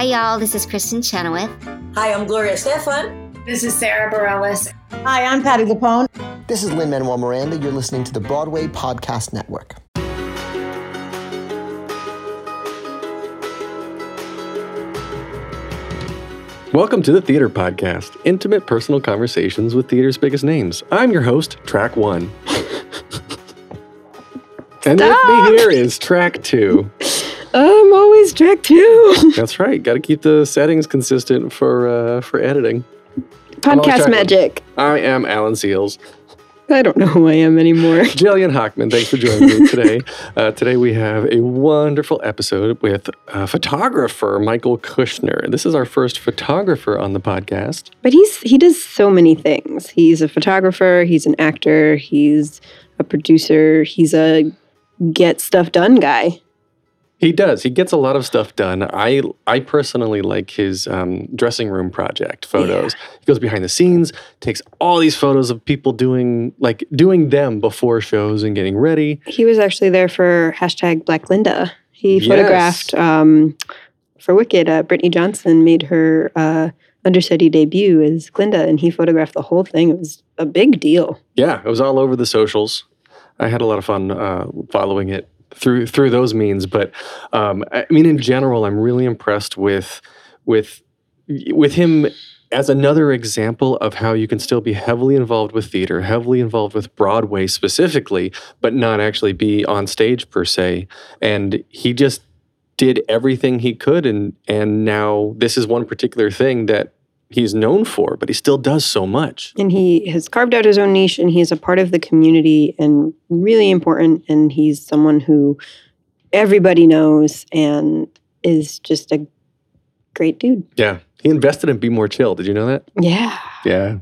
Hi, y'all. This is Kristin Chenoweth. Hi, I'm Gloria Estefan. This is Sara Bareilles. Hi, I'm Patti LuPone. This is Lin Manuel Miranda. You're listening to the Broadway Podcast Network. Welcome to the Theater Podcast, intimate personal conversations with theater's biggest names. I'm your host, Track One. and with me here is Track Two. I'm always track two. That's right. Got to keep the settings consistent for uh, for editing. Podcast magic. I am Alan Seales. I don't know who I am anymore. Jillian Hockman, thanks for joining me today. Uh, today we have a wonderful episode with uh, photographer Michael Kushner. This is our first photographer on the podcast. But he's he does so many things. He's a photographer, he's an actor, he's a producer, he's a get stuff done guy. He does. He gets a lot of stuff done. I I personally like his um, dressing room project photos. He goes behind the scenes, takes all these photos of people doing like doing them before shows and getting ready. He was actually there for hashtag Black Glinda. He Yes. photographed um, for Wicked. Uh, Brittney Johnson made her uh, understudy debut as Glinda, and he photographed the whole thing. It was a big deal. Yeah, it was all over the socials. I had a lot of fun uh, following it through through those means. But um, I mean, in general, I'm really impressed with with with him as another example of how you can still be heavily involved with theater, heavily involved with Broadway specifically, but not actually be on stage per se. And he just did everything he could, and and now this is one particular thing that he's known for, but he still does so much. And he has carved out his own niche and he's a part of the community and really important. And he's someone who everybody knows and is just a great dude. Yeah, he invested in Be More Chill. Did you know that? Yeah. Yeah,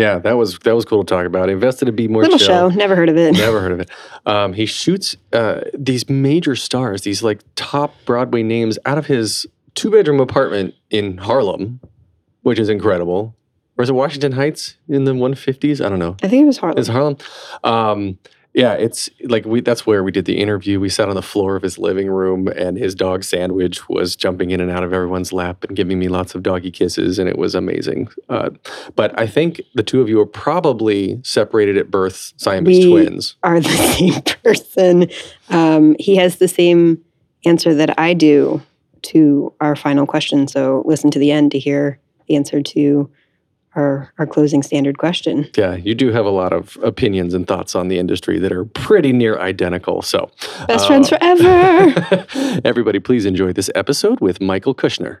yeah, that was that was cool to talk about. He invested in Be More Little Chill. show. Never heard of it. Never heard of it. Um, he shoots uh, these major stars, these like top Broadway names, out of his two bedroom apartment in Harlem, which is incredible. Or is it Washington Heights in the 150s? I don't know. I think it was Harlem. Is Harlem? Um, yeah, it's like we. That's where we did the interview. We sat on the floor of his living room, and his dog Sandwich was jumping in and out of everyone's lap and giving me lots of doggy kisses, and it was amazing. Uh, but I think the two of you are probably separated at birth, Siamese We- twins. Are the same person. Um, he has the same answer that I do to our final question. So listen to the end to hear answer to our our closing standard question. Yeah, you do have a lot of opinions and thoughts on the industry that are pretty near identical. So, Best uh, friends forever. everybody, please enjoy this episode with Michael Kushner.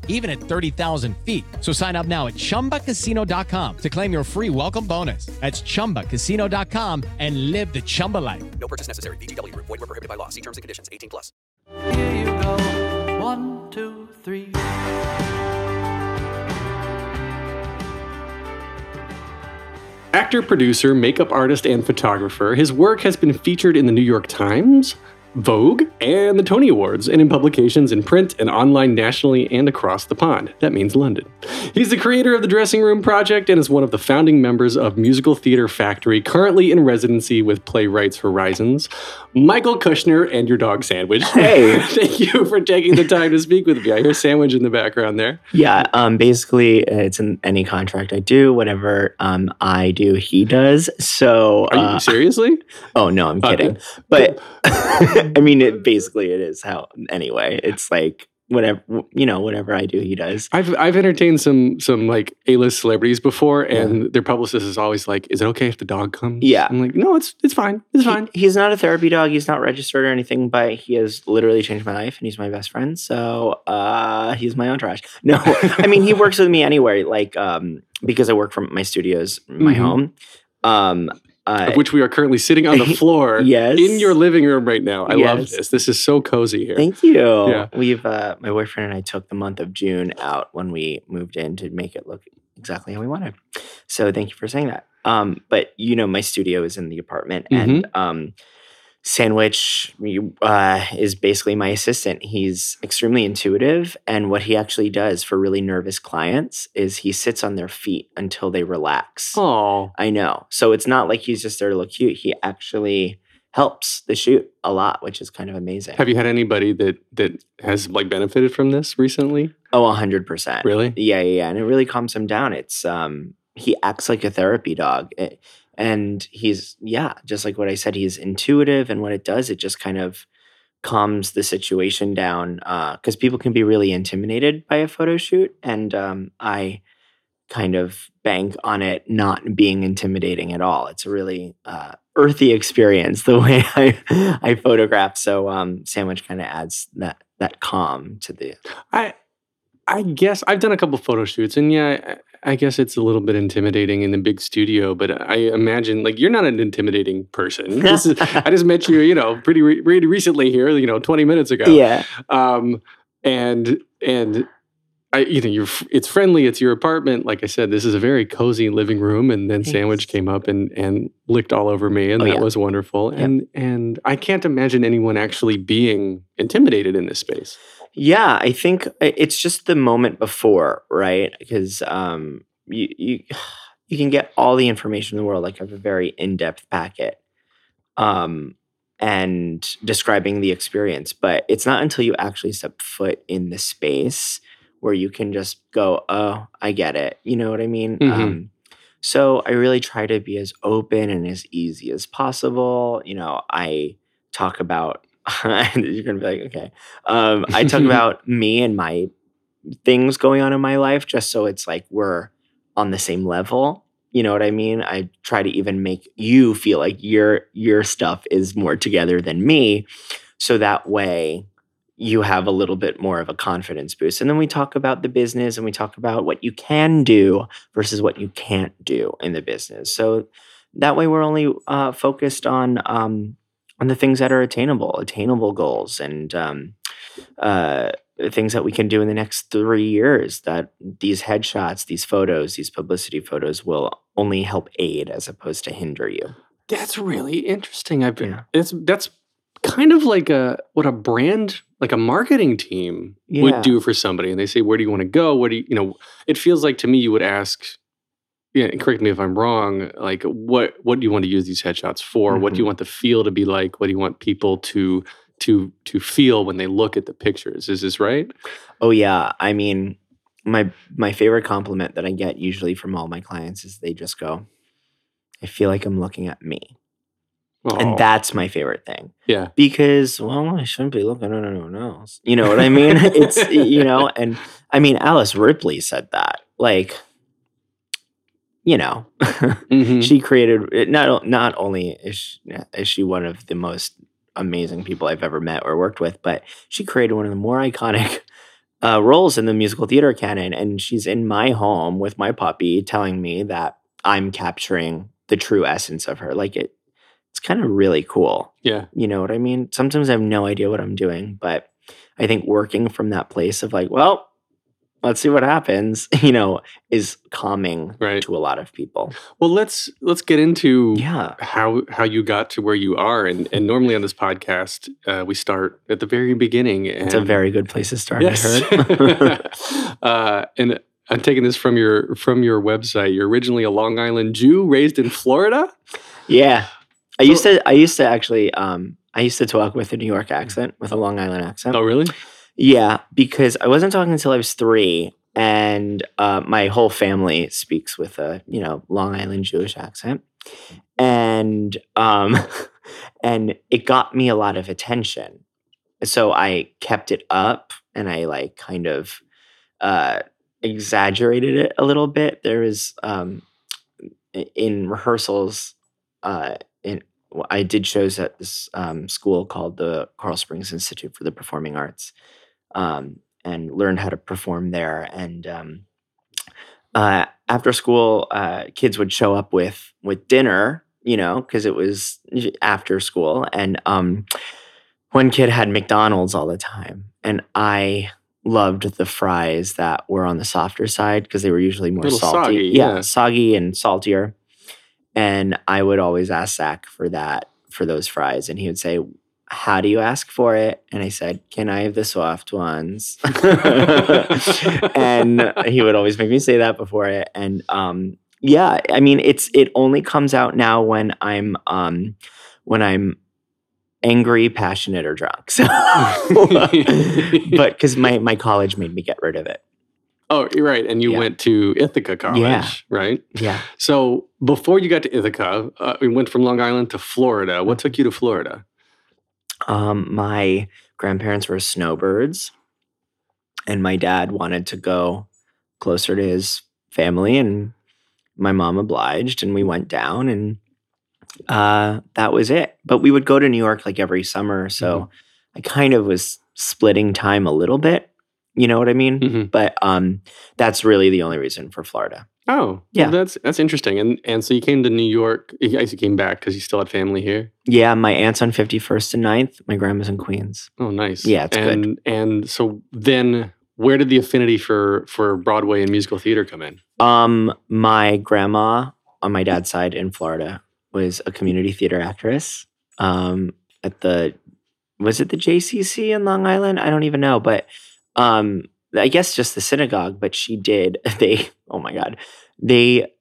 even at 30,000 feet. So sign up now at chumbacasino.com to claim your free welcome bonus. That's chumbacasino.com and live the Chumba life. No purchase necessary. VGW Group. Void were prohibited by law. See terms and conditions. 18 plus. Here you go. One, two, three. Actor, producer, makeup artist, and photographer, his work has been featured in the New York Times, Vogue, and the Tony Awards, and in publications in print and online nationally and across the pond. That means London. He's the creator of the Dressing Room Project and is one of the founding members of Musical Theater Factory, currently in residency with Playwrights Horizons. Michael Kushner and your dog Sandwich. Hey. Thank you for taking the time to speak with me. I hear Sandwich in the background there. Yeah, um, basically, uh, it's in any contract I do. Whatever um, I do, he does. So, Are you uh, seriously? oh no, I'm Okay. kidding. But I mean, it basically it is how. Anyway, it's like whatever you know, whatever I do, he does. I've I've entertained some some like A list celebrities before, and their publicist is always like, "Is it okay if the dog comes?" Yeah. I'm like, "No, it's it's fine. It's fine." He's not a therapy dog. He's not registered or anything, but he has literally changed my life, and he's my best friend. So uh, he's my entourage. No, I mean he works with me anywhere, like um, because I work from my studios, my Mhm. home. Um, uh, of which we are currently sitting on the floor Yes. in your living room right now. I love this. This is so cozy here. Thank you. Yeah. We've uh, my boyfriend and I took the month of June out when we moved in to make it look exactly how we wanted. So thank you for saying that. Um, but you know, my studio is in the apartment, and Mm-hmm. um, Sandwich uh, is basically my assistant. He's extremely intuitive, and what he actually does for really nervous clients is he sits on their feet until they relax. Oh, I know. So it's not like he's just there to look cute. He actually helps the shoot a lot, which is kind of amazing. have you had anybody that that has like benefited from this recently? Oh, a hundred percent. Really? Yeah, yeah, yeah. And it really calms him down. It's um he acts like a therapy dog. It- and he's yeah, just like what I said, he's intuitive and what it does, it just kind of calms the situation down. Uh, because people can be really intimidated by a photo shoot. And um I kind of bank on it not being intimidating at all. It's a really uh earthy experience the way I I photograph. So um sandwich kind of adds that that calm to the I I guess I've done a couple photo shoots, and yeah, I, guess it's a little bit intimidating in the big studio. But I imagine like you're not an intimidating person. This is, I just met you, you know, pretty re- pretty recently here, you know, 20 minutes ago. Yeah. um and and i you know you're it's friendly it's your apartment like i said this is a very cozy living room and then sandwich came up and and licked all over me and Oh, that yeah. was wonderful Yep. and and i can't imagine anyone actually being intimidated in this space Yeah, I think it's just the moment before, right? Because um, you you you can get all the information in the world. Like I have a very in depth packet, um, and describing the experience. But it's not until you actually step foot in the space where you can just go, "Oh, I get it." You know what I mean? Mhm. Um, so I really try to be as open and as easy as possible. You know, I talk about. you're gonna be like, okay. Um, I talk about me and my things going on in my life just so it's like we're on the same level. You know what I mean? I try to even make you feel like your your stuff is more together than me. So that way you have a little bit more of a confidence boost. And then we talk about the business and we talk about what you can do versus what you can't do in the business. So that way we're only uh, focused on um, on the things that are attainable, attainable goals, and um, uh, things that we can do in the next three years. That these headshots, these photos, these publicity photos will only help aid as opposed to hinder you. that's really interesting i've Yeah. it's that's kind of like a what a brand like a marketing team Yeah. would do for somebody and they say where do you want to go what do you you know it feels like to me you would ask yeah correct me if i'm wrong like what what do you want to use these headshots for? What do Mm-hmm. you want the feel to be like? What do you want people to to to feel when they look at the pictures? Is this right? Oh yeah, I mean, my my favorite compliment that I get usually from all my clients is they just go, "I feel like I'm looking at me," Oh, and that's my favorite thing. yeah. Because well i shouldn't be looking at anyone else. You know what i mean? It's you know and i mean alice ripley said that like you know Mhm. she created not not only is she, is she one of the most amazing people i've ever met or worked with but she created one of the more iconic uh, roles in the musical theater canon and she's in my home with my puppy telling me that i'm capturing the true essence of her like it it's kind of really cool yeah you know what I mean? Sometimes I have no idea what I'm doing, but I think working from that place of like, well, let's see what happens, you know, is calming Right. to a lot of people. Well, let's let's get into Yeah. how how you got to where you are, and and normally on this podcast uh, we start at the very beginning. And It's a very good place to start, yes. I heard. uh, and I'm taking this from your from your website. You're originally a Long Island Jew raised in Florida. yeah. I used to I used to actually um I used to talk with a New York accent, with a Long Island accent. Oh, really? Yeah, because I wasn't talking until I was three, and uh, my whole family speaks with a you know Long Island Jewish accent, and um, and it got me a lot of attention, so I kept it up, and I like kind of uh, exaggerated it a little bit. There was um, in rehearsals, uh, in I did shows at this um, school called the Coral Springs Institute for the Performing Arts, um, and learned how to perform there. And um, uh, after school, uh, kids would show up with with dinner, you know, because it was after school. And um, one kid had McDonald's all the time, and I loved the fries that were on the softer side because they were usually more salty. soggy, yeah, yeah. soggy and saltier. And I would always ask Zach for that for those fries, and he would say, "How do you ask for it?" And I said, "Can I have the soft ones?" and he would always make me say that before it. And um, yeah, I mean, it's it only comes out now when I'm um, when I'm angry, passionate, or drunk. So, but because my my college made me get rid of it. Oh, you're right. And you Yeah. went to Ithaca College, Yeah. right? Yeah. So before you got to Ithaca, uh, you went from Long Island to Florida. What took you to Florida? Um, my grandparents were snowbirds, and my dad wanted to go closer to his family, and my mom obliged, and we went down, and uh, that was it. But we would go to New York like every summer, so I kind of was splitting time a little bit. You know what I mean? Mhm. But um, that's really the only reason for Florida. Oh, Yeah. well, that's that's interesting. And and so you came to New York. I guess you came back because you still had family here. Yeah, my aunt's on 51st and 9th. My grandma's in Queens. Oh, nice. Yeah, it's good. and, And so then, where did the affinity for for Broadway and musical theater come in? Um, my grandma on my dad's side in Florida was a community theater actress. Um, at the was it the JCC in Long Island? I don't even know, but um, I guess just the synagogue. But she did. They oh my god, they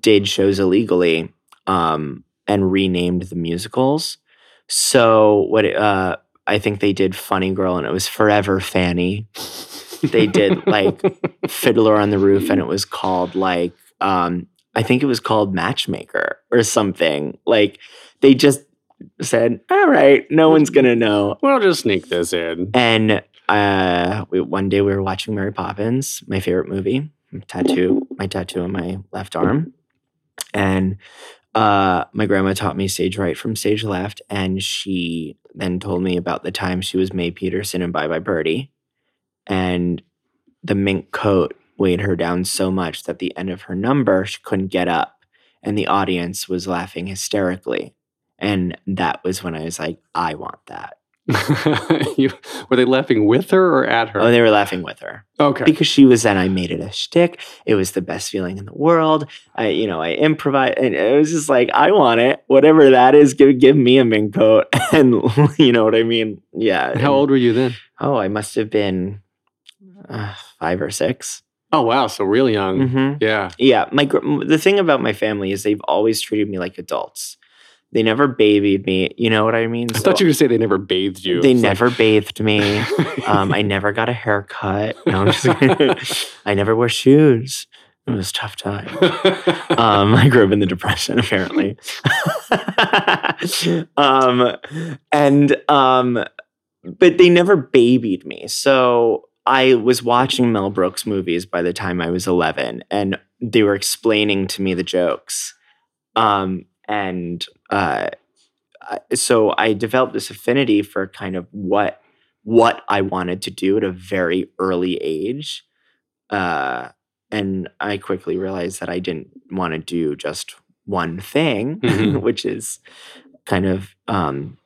did shows illegally. Um, and renamed the musicals. So what? Uh, I think they did Funny Girl, and it was Forever Fanny they did like Fiddler on the Roof and it was called like um I think it was called Matchmaker or something. Like they just said, "All right, no one's going to know." We'll just sneak this in. And uh we, one day we were watching Mary Poppins, my favorite movie, tattoo, my tattoo on my left arm. And uh my grandma taught me stage right from stage left and she then told me about the time she was Mae Peterson in Bye Bye Birdie. And the mink coat weighed her down so much that the end of her number she couldn't get up and the audience was laughing hysterically. And that was when i was like i want that you, were they laughing with her or at her? oh they were laughing with her okay. because she was then i made it a shtick. it was the best feeling in the world i you know i improvised and it was just like i want it whatever that is give give me a mink coat and you know what i mean yeah And How old were you then? oh i must have been uh, five or six Oh wow, so real young. hmm Yeah. Yeah, my the thing about my family is they've always treated me like adults. They never babied me. You know what I mean? I thought you were going to say they never bathed you. They It's like- never bathed me. Um, I never got a haircut. No, I'm just. I never wore shoes. It was a tough time. Um, I grew up in the depression, apparently. um, and um, but they never babied me. So I was watching Mel Brooks movies by the time I was 11, and they were explaining to me the jokes. Um, and uh, so I developed this affinity for kind of what what I wanted to do at a very early age. Uh, and I quickly realized that I didn't want to do just one thing, Mhm. which is kind of um,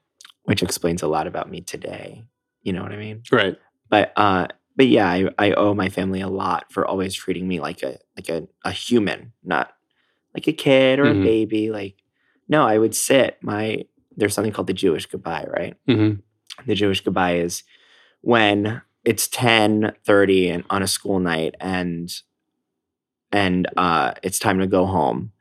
which explains a lot about me today. You know what I mean? right. But uh, but yeah, I, I owe my family a lot for always treating me like a like a, a human, not like a kid or Mhm. a baby. Like, no, I would sit my there's something called the Jewish goodbye, right? hmm The Jewish goodbye is when it's 10 30 and on a school night and and uh it's time to go home.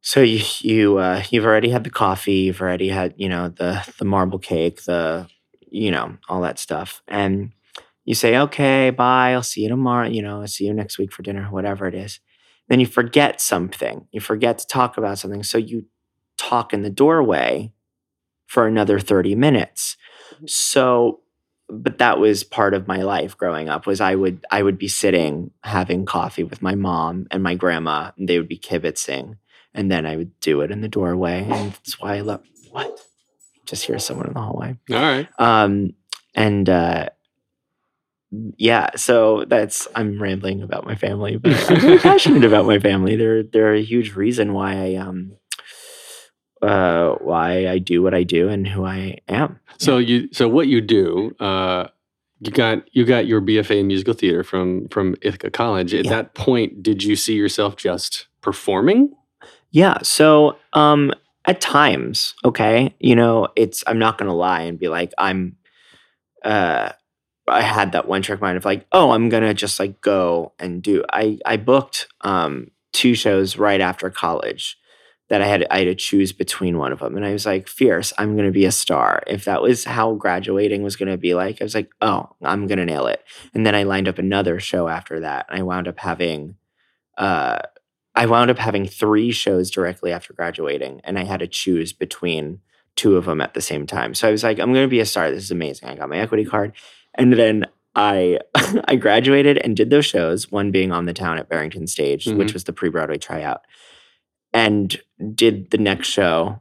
So you you uh you've already had the coffee, you've already had, you know, the the marble cake, the you know, all that stuff. And you say, okay, bye, I'll see you tomorrow, you know, I'll see you next week for dinner, whatever it is. Then you forget something. You forget to talk about something. So you talk in the doorway for another 30 minutes. So but that was part of my life growing up was I would I would be sitting having coffee with my mom and my grandma and they would be kibitzing and then I would do it in the doorway and that's why I love what just hear someone in the hallway All right. um and uh yeah so that's i'm rambling about my family but i'm very passionate about my family they're they're a huge reason why i um uh why i do what i do and who i am So you so what you do, uh, you got you got your BFA in musical theater from from Ithaca College. At Yeah. that point, did you see yourself just performing? Yeah. So, um, at times, okay, you know, it's I'm not gonna lie and be like I'm. Uh, I had that one trick mind of like, oh, I'm gonna just like go and do. I I booked um two shows right after college that I had I had to choose between one of them, and I was like, fierce, I'm gonna be a star. If that was how graduating was gonna be like, I was like, oh, I'm gonna nail it. And then I lined up another show after that, and I wound up having. Uh, I wound up having three shows directly after graduating, and I had to choose between two of them at the same time. So I was like, I'm going to be a star. This is amazing. I got my equity card, and then I I graduated and did those shows. One being on the town at Barrington Stage, which Mhm. was the pre Broadway tryout, and did the next show,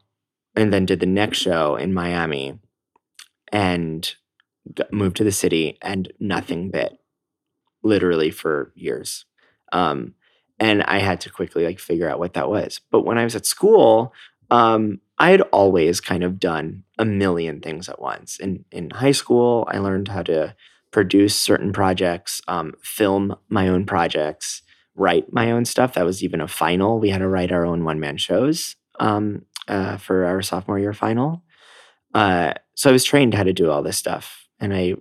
and then did the next show in Miami, and moved to the city, and nothing bit, literally for years. Um, and I had to quickly like figure out what that was. But when I was at school, um, I had always kind of done a million things at once. In in high school, I learned how to produce certain projects, um, film my own projects, write my own stuff. That was even a final. We had to write our own one man shows um, uh, for our sophomore year final. Uh, so I was trained how to do all this stuff, and I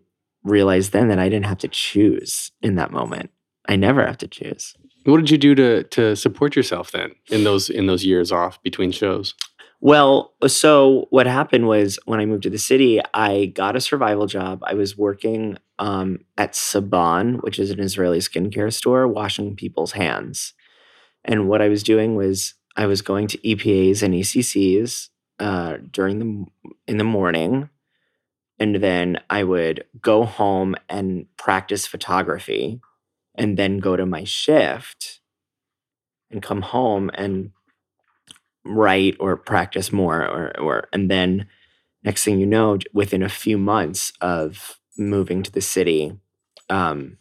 realized then that I didn't have to choose in that moment. I never have to choose. What did you do to to support yourself then in those in those years off between shows? Well, so what happened was when I moved to the city, I got a survival job. I was working um, at Sabon, which is an Israeli skincare store, washing people's hands. And what I was doing was I was going to EPAs and ECCs uh, during the in the morning, and then I would go home and practice photography, and then go to my shift, and come home and write or practice more or, or and then next thing you know within a few months of moving to the city um,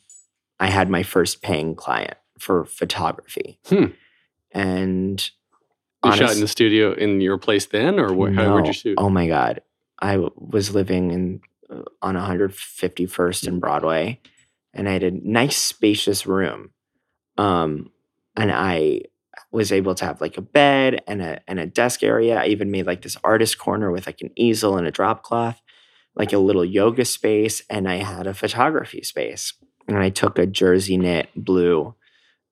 i had my first paying client for photography Hmm. and You shot in the studio in your place then, or where, how would no. you shoot? oh my god i w- was living in uh, on 151st and broadway and i had a nice spacious room um and i was able to have like a bed and a and a desk area. I even made like this artist corner with like an easel and a drop cloth like a little yoga space and i had a photography space. And i took a jersey knit blue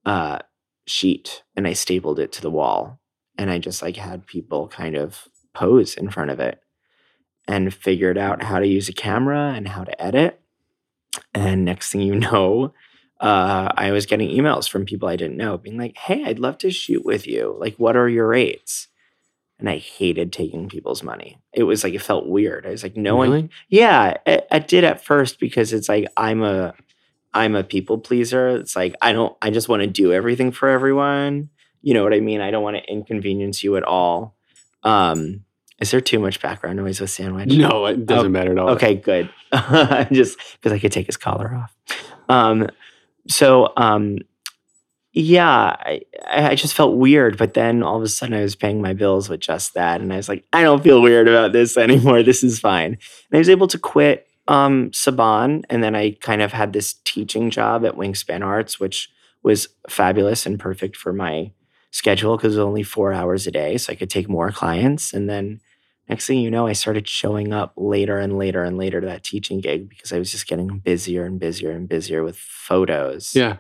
uh sheet and i stapled it to the wall. And i just like had people kind of pose in front of it and figured out how to use a camera and how to edit. And next thing you know, uh, I was getting emails from people I didn't know being like, hey, I'd love to shoot with you. Like, what are your rates? And I hated taking people's money. It was like, it felt weird. I was like, no one, yeah, I, I did at first because it's like, I'm a, I'm a people pleaser. It's like, I don't, I just want to do everything for everyone. You know what I mean? I don't want to inconvenience you at all. Um, is there too much background noise with sandwich? No, it doesn't Oh, matter at all. Okay, good. just because I could take his collar off. Um, so um, yeah, I, I just felt weird, but then all of a sudden I was paying my bills with just that, and I was like, I don't feel weird about this anymore. This is fine. And I was able to quit um, Sabon, and then I kind of had this teaching job at Wingspan Arts, which was fabulous and perfect for my schedule because it was only four hours a day, so I could take more clients. And then next thing you know, I started showing up later and later and later to that teaching gig because I was just getting busier and busier and busier with photos. Yeah.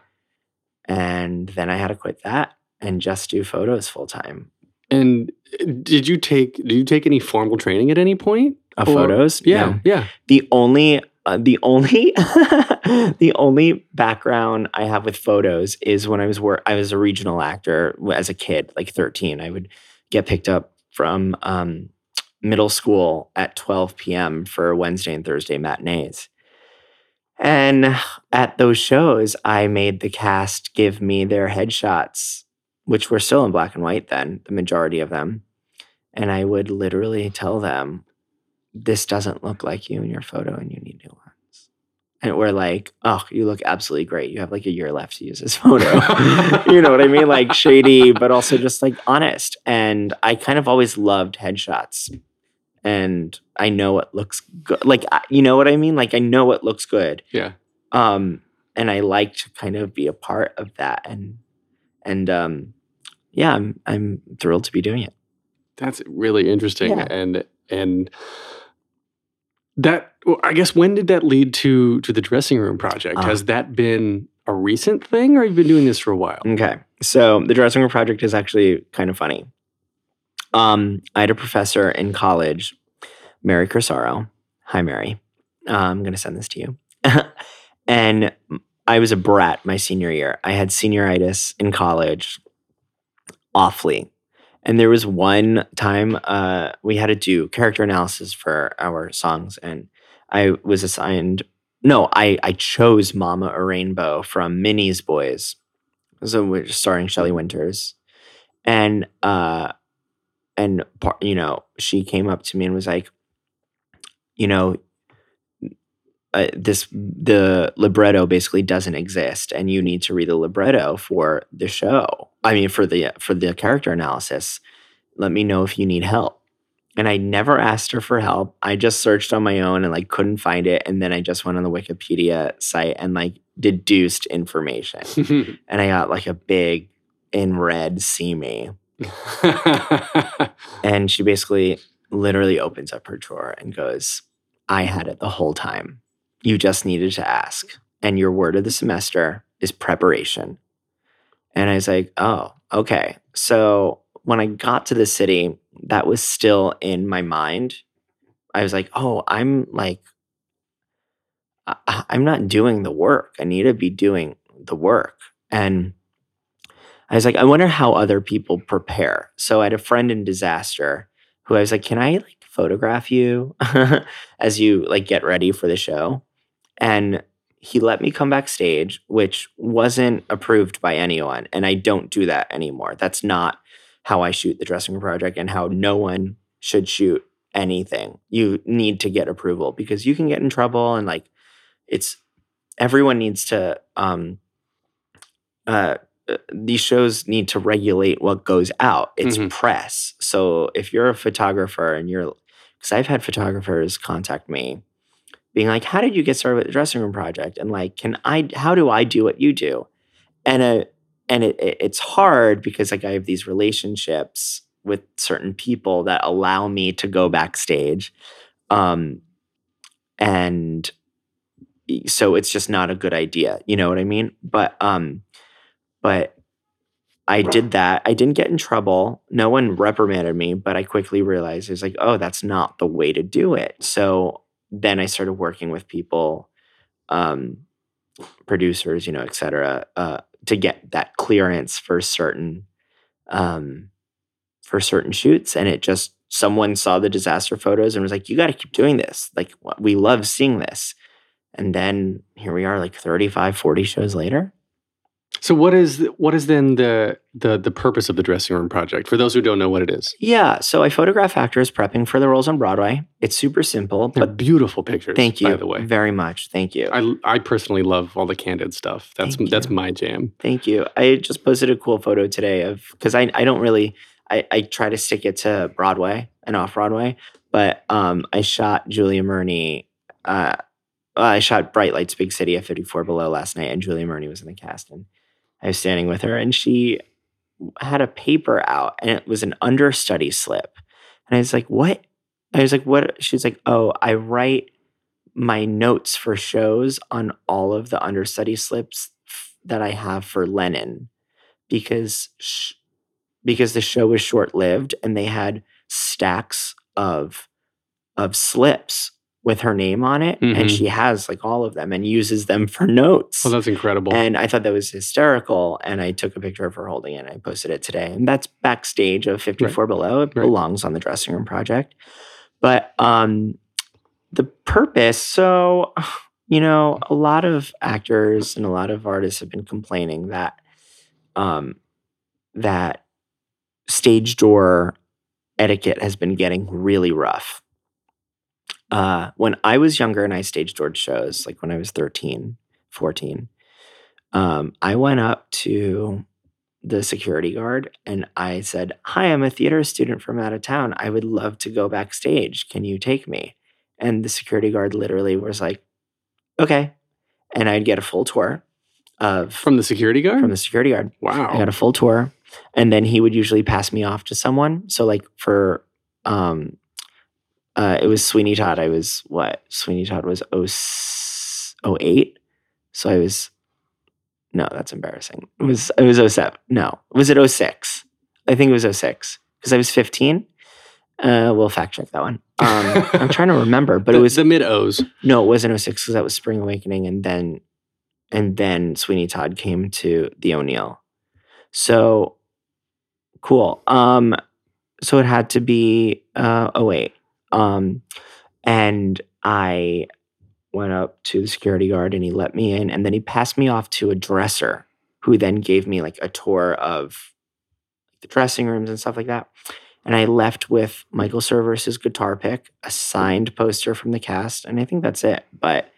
And then I had to quit that and just do photos full time. And uh, did you take did you take any formal training at any point? Of Or- photos? Yeah, No. yeah. The only uh, the only the only background I have with photos is when I was work I was a regional actor as a kid, like 13. I would get picked up from um, middle school at 12 p.m. for Wednesday and Thursday matinees. And at those shows, I made the cast give me their headshots, which were still in black and white then, the majority of them. And I would literally tell them, this doesn't look like you in your photo and you need new ones. And we're like, oh, you look absolutely great. You have like a year left to use this photo. you know what I mean? Like shady, but also just like honest. And I kind of always loved headshots. And I know what looks good. Like, you know what I mean? Like, I know what looks good. Yeah. Um, and I like to kind of be a part of that. And, and, um, yeah, I'm, I'm thrilled to be doing it. That's really interesting. Yeah. And and that well, I guess when did that lead to to the dressing room project? Ah. Has that been a recent thing or have you been doing this for a while? Okay. So the dressing room project is actually kind of funny. Um, I had a professor in college, Mary Corsaro. Hi, Mary. Uh, I'm going to send this to you. and I was a brat my senior year. I had senioritis in college, awfully. And there was one time uh, we had to do character analysis for our songs, and I was assigned. No, I I chose Mama a Rainbow from Minnie's Boys, so we're starring Shelley Winters, and uh, and you know she came up to me and was like, you know, uh, this the libretto basically doesn't exist, and you need to read the libretto for the show. I mean, for the for the character analysis. Let me know if you need help. And I never asked her for help. I just searched on my own and like couldn't find it. And then I just went on the Wikipedia site and like deduced information. and I got like a big in red see me. And she basically literally opens up her drawer and goes, I had mm-hmm. it the whole time. You just needed to ask. And your word of the semester is preparation. And I was like, oh, okay. So when I got to the city, that was still in my mind. I was like, oh, I'm like, I- I'm not doing the work. I need to be doing the work. And I was like, I wonder how other people prepare. So I had a friend in disaster who I was like, can I like photograph you as you like get ready for the show? And he let me come backstage, which wasn't approved by anyone. And I don't do that anymore. That's not how I shoot the dressing room project and how no one should shoot anything. You need to get approval because you can get in trouble and like it's everyone needs to um uh these shows need to regulate what goes out. It's Mhm. press. So if you're a photographer and you're, because I've had photographers contact me being like, how did you get started with the dressing room project? And like, can I, how do I do what you do? And, uh, and it, it, it's hard because like I have these relationships with certain people that allow me to go backstage. Um, and so it's just not a good idea. You know what I mean? But, um, but I did that. I didn't get in trouble. No one reprimanded me, but I quickly realized it's like, oh, that's not the way to do it. So then I started working with people, um, producers, you know, et cetera, uh, to get that clearance for certain, um, for certain shoots. And it just, someone saw the disaster photos and was like, you got to keep doing this. Like, we love seeing this. And then here we are, like 35, 40 shows later. So what is what is then the the the purpose of the dressing room project for those who don't know what it is? Yeah, so I photograph actors prepping for the roles on Broadway. It's super simple, They're but beautiful pictures. thank you by the way. very much. Thank you. I I personally love all the candid stuff. That's that's my jam. Thank you. I just posted a cool photo today of because I, I don't really I, I try to stick it to Broadway and off Broadway, but um I shot Julia Murney uh I shot Bright Lights Big City at 54 Below last night, and Julia Murney was in the cast, and I was standing with her, and she had a paper out, and it was an understudy slip, and I was like, "What?" I was like, "What?" She's like, "Oh, I write my notes for shows on all of the understudy slips f- that I have for Lennon, because sh- because the show was short lived, and they had stacks of of slips." With her name on it, and Mhm. she has like all of them and uses them for notes. Well, that's incredible. And I thought that was hysterical. And I took a picture of her holding it and I posted it today. And that's backstage of 54 Below. It Right. belongs on the dressing room project. But um, the purpose so, you know, a lot of actors and a lot of artists have been complaining that um, that stage door etiquette has been getting really rough. Uh, when I was younger and I staged George shows, like when I was 13, 14, um, I went up to the security guard and I said, Hi, I'm a theater student from out of town. I would love to go backstage. Can you take me? And the security guard literally was like, Okay. And I'd get a full tour of from the security guard? from the security guard. wow. I got a full tour, and then he would usually pass me off to someone. So like for um, uh, it was Sweeney Todd. I was what Sweeney Todd was 0, 08. So I was no, that's embarrassing. It was it was 07. No, was it 06? I think it was 06 because I was 15. Uh, we'll fact check that one. Um, I'm trying to remember, but it was the mid O's. no, it wasn't 06 because that was Spring Awakening, and then and then Sweeney Todd came to the O'Neill. So cool. Um, so it had to be uh 08. Um, and I went up to the security guard and he let me in, and then he passed me off to a dresser who then gave me like a tour of the dressing rooms and stuff like that. And I left with Michael Cerveris' guitar pick, a signed poster from the cast, and I think that's it. But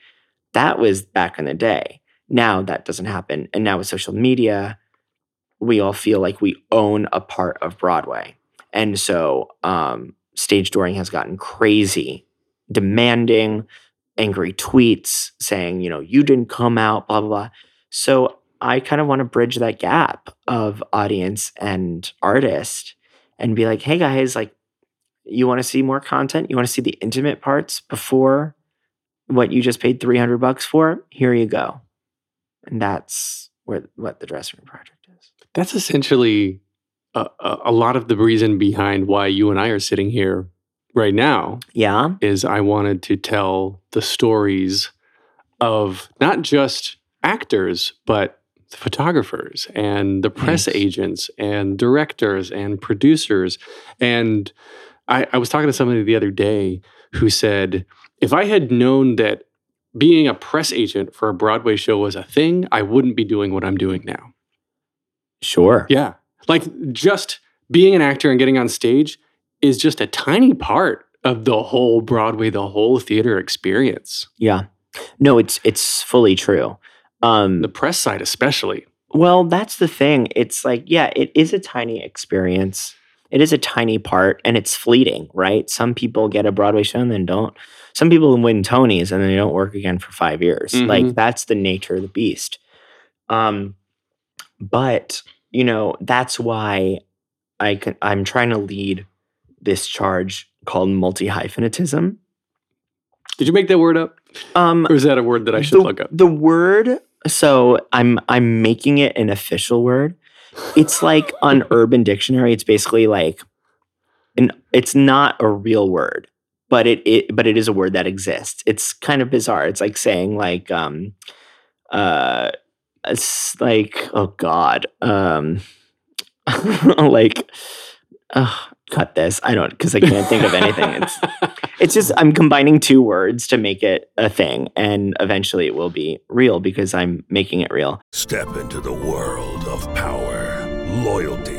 that was back in the day. Now that doesn't happen. And now with social media, we all feel like we own a part of Broadway. And so um, stage dooring has gotten crazy, demanding angry tweets saying, you know, you didn't come out, blah, blah, blah. So I kind of want to bridge that gap of audience and artist and be like, hey guys, like, you want to see more content? You want to see the intimate parts before what you just paid 300 bucks for? Here you go. And that's where what the dressing room project is. That's essentially a, a, lot of the reason behind why you and I are sitting here right now. Yeah. Is I wanted to tell the stories of not just actors, but the photographers and the press agents and directors and producers. And I, I was talking to somebody the other day who said, if I had known that being a press agent for a Broadway show was a thing, I wouldn't be doing what I'm doing now. Sure. Yeah. Like just being an actor and getting on stage is just a tiny part of the whole Broadway, the whole theater experience. Yeah. No, it's it's fully true. Um The press side especially. Well, that's the thing. It's like, yeah, it is a tiny experience. It is a tiny part and it's fleeting, right? Some people get a Broadway show and then don't. Some people win Tonys and then they don't work again for five years. Like Mhm. that's the nature of the beast. Um, but you know, that's why I can I'm trying to lead this charge called multi-hyphenatism. Did you make that word up? Um Or is that a word that I should the, look up? The word, so I'm I'm making it an official word. It's like on Urban Dictionary. It's basically like, an, it's not a real word, but it, it but it is a word that exists. It's kind of bizarre. It's like saying like um, uh, it's like oh god, um, like, uh, cut this. I don't because I can't think of anything. It's it's just I'm combining two words to make it a thing, and eventually it will be real because I'm making it real. Step into the world of power, loyalty,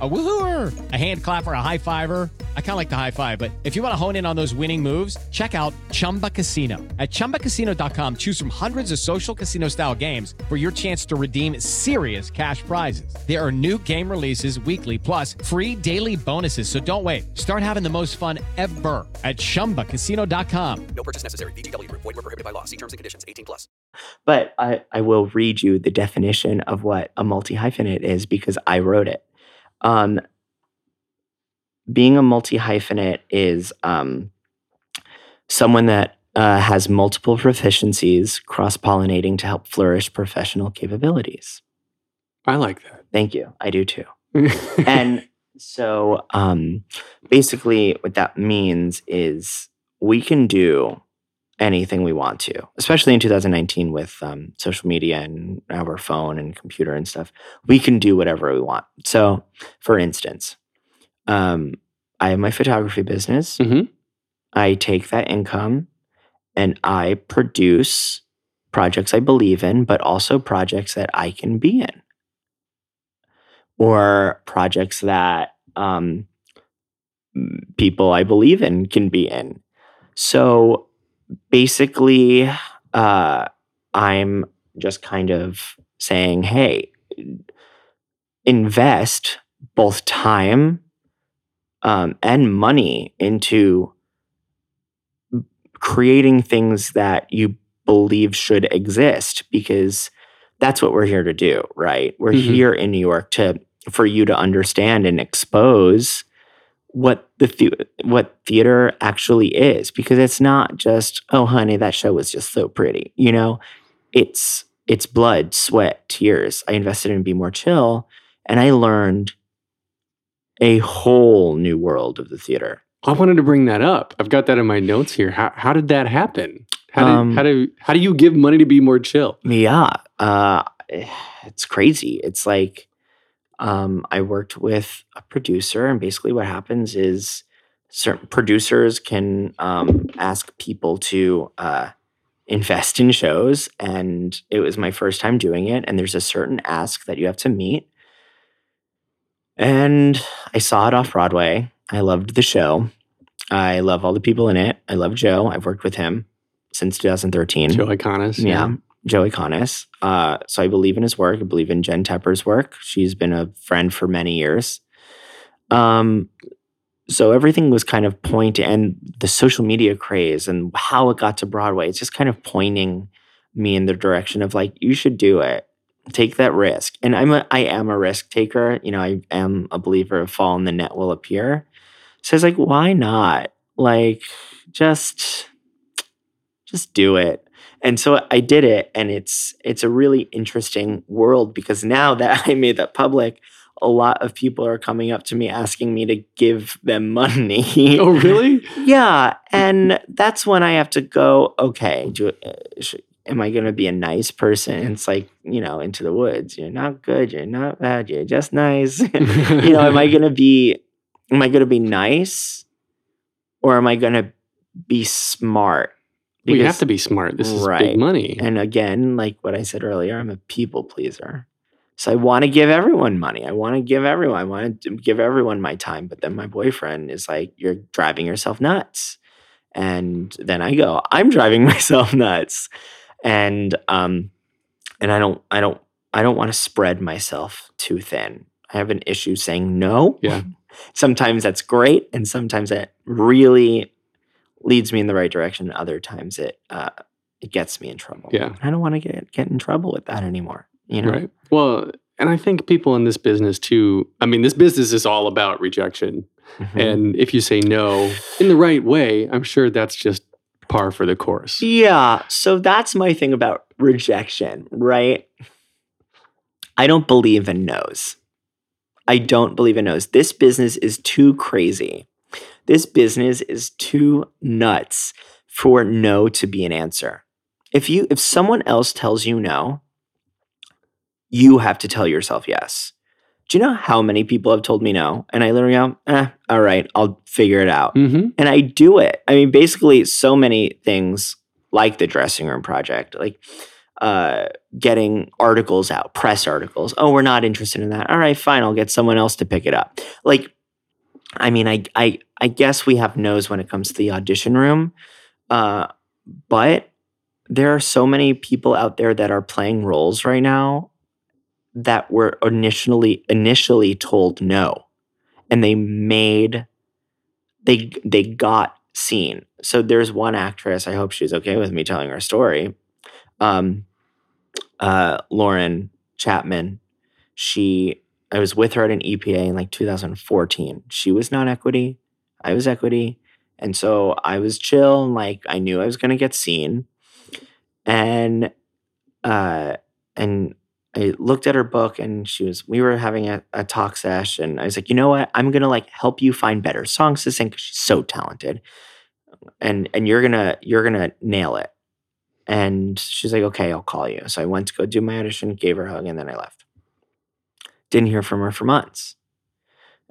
A woohooer, a hand clapper, a high fiver. I kind of like the high five, but if you want to hone in on those winning moves, check out Chumba Casino. At chumbacasino.com, choose from hundreds of social casino style games for your chance to redeem serious cash prizes. There are new game releases weekly, plus free daily bonuses. So don't wait. Start having the most fun ever at chumbacasino.com. No purchase necessary. VGW Group. Void were prohibited by law. See terms and conditions. 18 plus. But I, I will read you the definition of what a multi hyphenate is because I wrote it. Um, being a multi hyphenate is um, someone that uh, has multiple proficiencies cross pollinating to help flourish professional capabilities. I like that. Thank you. I do too. and so um, basically, what that means is we can do anything we want to, especially in 2019 with um, social media and our phone and computer and stuff. We can do whatever we want. So, for instance, um, I have my photography business. Mhm. I take that income and I produce projects I believe in, but also projects that I can be in or projects that um, people I believe in can be in. So basically, uh, I'm just kind of saying, hey, invest both time um, and money into creating things that you believe should exist because that's what we're here to do, right? We're Mhm. here in New York to for you to understand and expose what the, the what theater actually is because it's not just oh honey that show was just so pretty you know it's it's blood sweat tears i invested in be more chill and i learned a whole new world of the theater I wanted to bring that up. I've got that in my notes here. How, how did that happen? How do, Um, how do how do you give money to be more chill? Yeah, uh, it's crazy. It's like um, I worked with a producer, and basically what happens is certain producers can um, ask people to uh, invest in shows, and it was my first time doing it. And there's a certain ask that you have to meet, and I saw it off Broadway. I loved the show. I love all the people in it. I love Joe. I've worked with him since 2013. Joe Iconis. Yeah, Joe Iconis. Uh, so I believe in his work. I believe in Jen Tepper's work. She's been a friend for many years. Um, so everything was kind of pointing, and the social media craze and how it got to Broadway. It's just kind of pointing me in the direction of like, you should do it. Take that risk. And I'm a, I am a risk taker. You know, I am a believer of fall and the net will appear. So it's like, why not? Like, just just do it and so i did it and it's it's a really interesting world because now that i made that public a lot of people are coming up to me asking me to give them money. Oh, really? yeah and that's when i have to go okay do, uh, sh- am i going to be a nice person? It's like you know into the woods you're not good you're not bad you're just nice. You know am i going to be am i going to be nice or am i going to be smart Well, you have to be smart. This is Right. big money. and again, like what I said earlier, I'm a people pleaser. So I want to give everyone money. I want to give everyone, I want to give everyone my time. But then my boyfriend is like, you're driving yourself nuts. And then I go, I'm driving myself nuts. And um, and I don't, I don't, I don't want to spread myself too thin. I have an issue saying no. Yeah. sometimes that's great, and sometimes that really leads me in the right direction. Other times it uh, it gets me in trouble. Yeah. I don't want to get get in trouble with that anymore. You know, Right. Well, and I think people in this business too. I mean, this business is all about rejection. Mhm. And if you say no in the right way, I'm sure that's just par for the course. Yeah. So that's my thing about rejection, right? I don't believe in no's. I don't believe in no's. This business is too crazy. This business is too nuts for no to be an answer. If you if someone else tells you no, you have to tell yourself yes. Do you know how many people have told me no? And I literally go, eh, all right, I'll figure it out. Mm-hmm. And I do it. I mean, basically, so many things like the dressing room project, like uh, getting articles out, press articles. Oh, we're not interested in that. All right, fine. I'll get someone else to pick it up. Like, I mean, I I I guess we have no's when it comes to the audition room, uh, but there are so many people out there that are playing roles right now that were initially initially told no, and they made they they got seen. So there's one actress. I hope she's okay with me telling her story. Um, uh, Lauren Chapman. She I was with her at an EPA in like 2014. She was non-equity. I was equity. And so I was chill and like I knew I was gonna get seen. And uh and I looked at her book and she was we were having a, a talk sesh and I was like, you know what? I'm gonna like help you find better songs to sing because she's so talented. And and you're gonna you're gonna nail it. And she's like, okay, I'll call you. So I went to go do my audition, gave her a hug, and then I left. Didn't hear from her for months.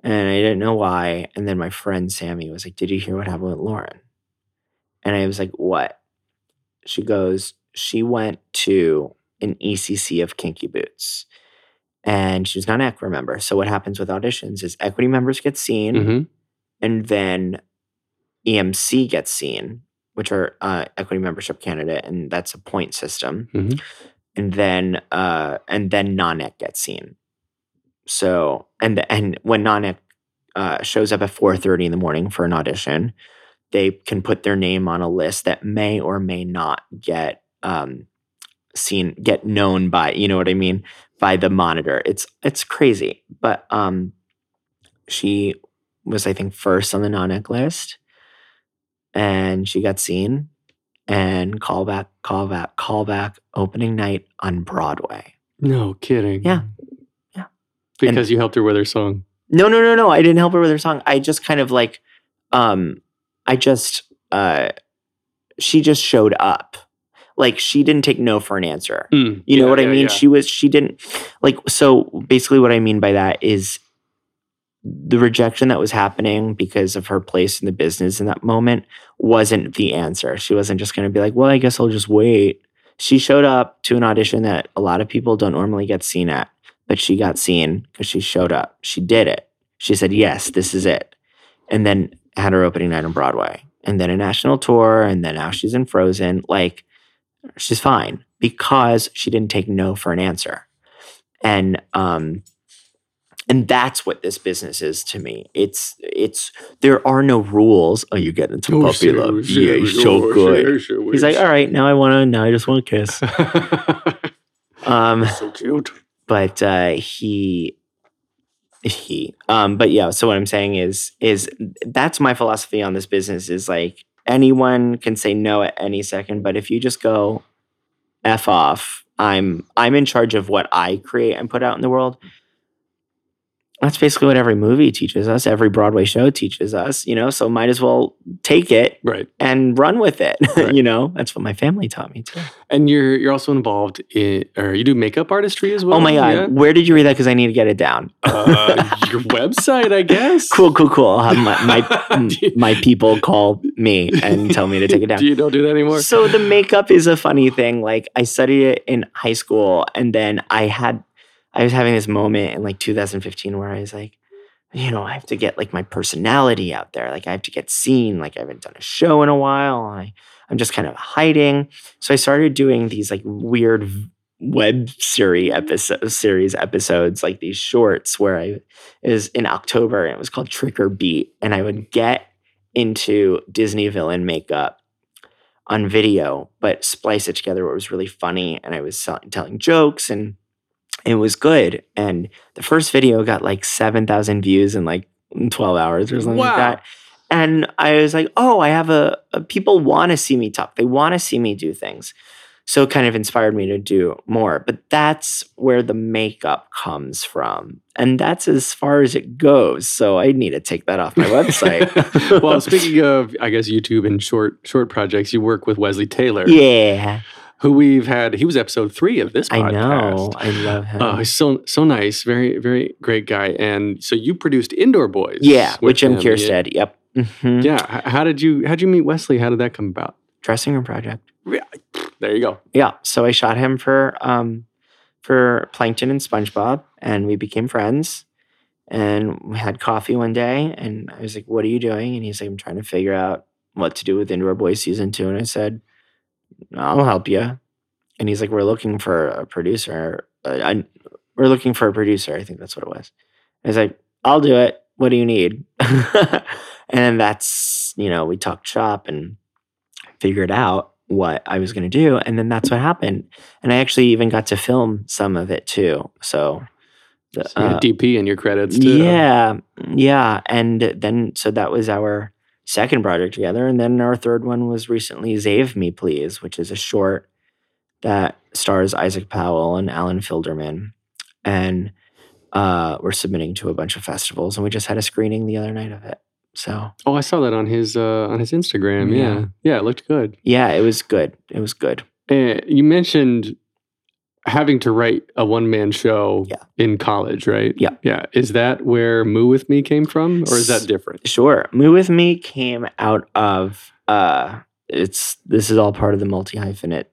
And I didn't know why. And then my friend Sammy was like, Did you hear what happened with Lauren? And I was like, What? She goes, She went to an ECC of Kinky Boots. And she was not an equity member. So what happens with auditions is equity members get seen, Mhm. and then EMC gets seen, which are uh, equity membership candidate, and that's a point system. Mhm. And then uh, and then non-ec gets seen. So and and when non-ec uh, shows up at 4:30 in the morning for an audition, they can put their name on a list that may or may not get um, seen, get known by you know what I mean by the monitor. It's it's crazy, but um, she was I think first on the non-ec list, and she got seen, and callback, callback, callback, opening night on Broadway. No kidding. Yeah. Because you helped her with her song. No, no, no, no. I didn't help her with her song. I just kind of like, um, I just, uh, she just showed up. Like she didn't take no for an answer. Mm, You know yeah, what I yeah, mean? yeah. She was, she didn't like, so basically what I mean by that is the rejection that was happening because of her place in the business in that moment wasn't the answer. She wasn't just going to be like, well, I guess I'll just wait. She showed up to an audition that a lot of people don't normally get seen at, but she got seen because she showed up. She did it. She said, yes, this is it. And then had her opening night on Broadway and then a national tour. And then now she's in Frozen. Like, she's fine because she didn't take no for an answer. And, um, and that's what this business is to me. It's it's there are no rules. Oh, you get into Oh, puppy love. sure, yeah, he's so good. he's like, all right, now I want to. Now I just want to kiss. um, so cute. But uh, he he um but yeah so what i'm saying is is that's my philosophy on this business is like anyone can say no at any second but if you just go f off i'm i'm in charge of what i create and put out in the world that's basically what every movie teaches us every broadway show teaches us you know so might as well take it right and run with it you know that's what my family taught me too And you're you're also involved in, or you do makeup artistry as well. oh my god yeah? where did you read that because i need to get it down Uh, your website, I guess. Cool, cool, cool. I'll have my my, my people call me and tell me to take it down. Do you don't do that anymore? So the makeup is a funny thing. Like I studied it in high school, and then I had I was having this moment in like 2015 where I was like, you know, I have to get like my personality out there. Like I have to get seen. Like I haven't done a show in a while. I I'm just kind of hiding. So I started doing these like weird web series episode series episodes, like these shorts where I was in October and it was called Trick or Beat. And I would get into Disney villain makeup on video, but splice it together where it was really funny. And I was telling jokes and it was good. And the first video got like 7,000 views in like 12 hours or something Wow. like that. And I was like, oh, I have a, a people want to see me talk. They want to see me do things. So it kind of inspired me to do more. But that's where the makeup comes from. And that's as far as it goes. So I need to take that off my website. well, speaking of, I guess YouTube and short short projects, you work with Wesley Taylor. yeah. Who we've had. He was episode three of this podcast. I know. I love him. Oh, he's so so nice. Very very great guy. And so you produced Indoor Boys. yeah, with Jim. Kierstead. Yep. Mhm. Yeah. How did you How did you meet Wesley? How did that come about? Dressing room project. There you go. Yeah. So I shot him for um for Plankton and SpongeBob, and we became friends. And we had coffee one day, and I was like, "What are you doing?" And he's like, "I'm trying to figure out what to do with Indoor Boys season two. And I said, "I'll help you." And he's like, "We're looking for a producer. Uh, I, we're looking for a producer. I think that's what it was." I was like, "I'll do it. What do you need?" and that's you know we talked shop and figured out what I was going to do. And then that's what happened. And I actually even got to film some of it too. So, the, So uh, DP in your credits too. yeah, yeah. And then, so that was our second project together. And then our third one was recently Save Me Please, which is a short that stars Isaac Powell and Alan Filderman. And uh, we're submitting to a bunch of festivals. And we just had a screening the other night of it. So, Oh, I saw that on his uh, on his Instagram. Yeah. Yeah. yeah, it looked good. yeah, it was good. It was good. Uh, you mentioned having to write a one man show Yeah. in college, right? Yeah. Yeah. Is that where Moo with Me came from, or is that different? Sure. Move with Me came out of uh it's this is all part of the multi hyphenate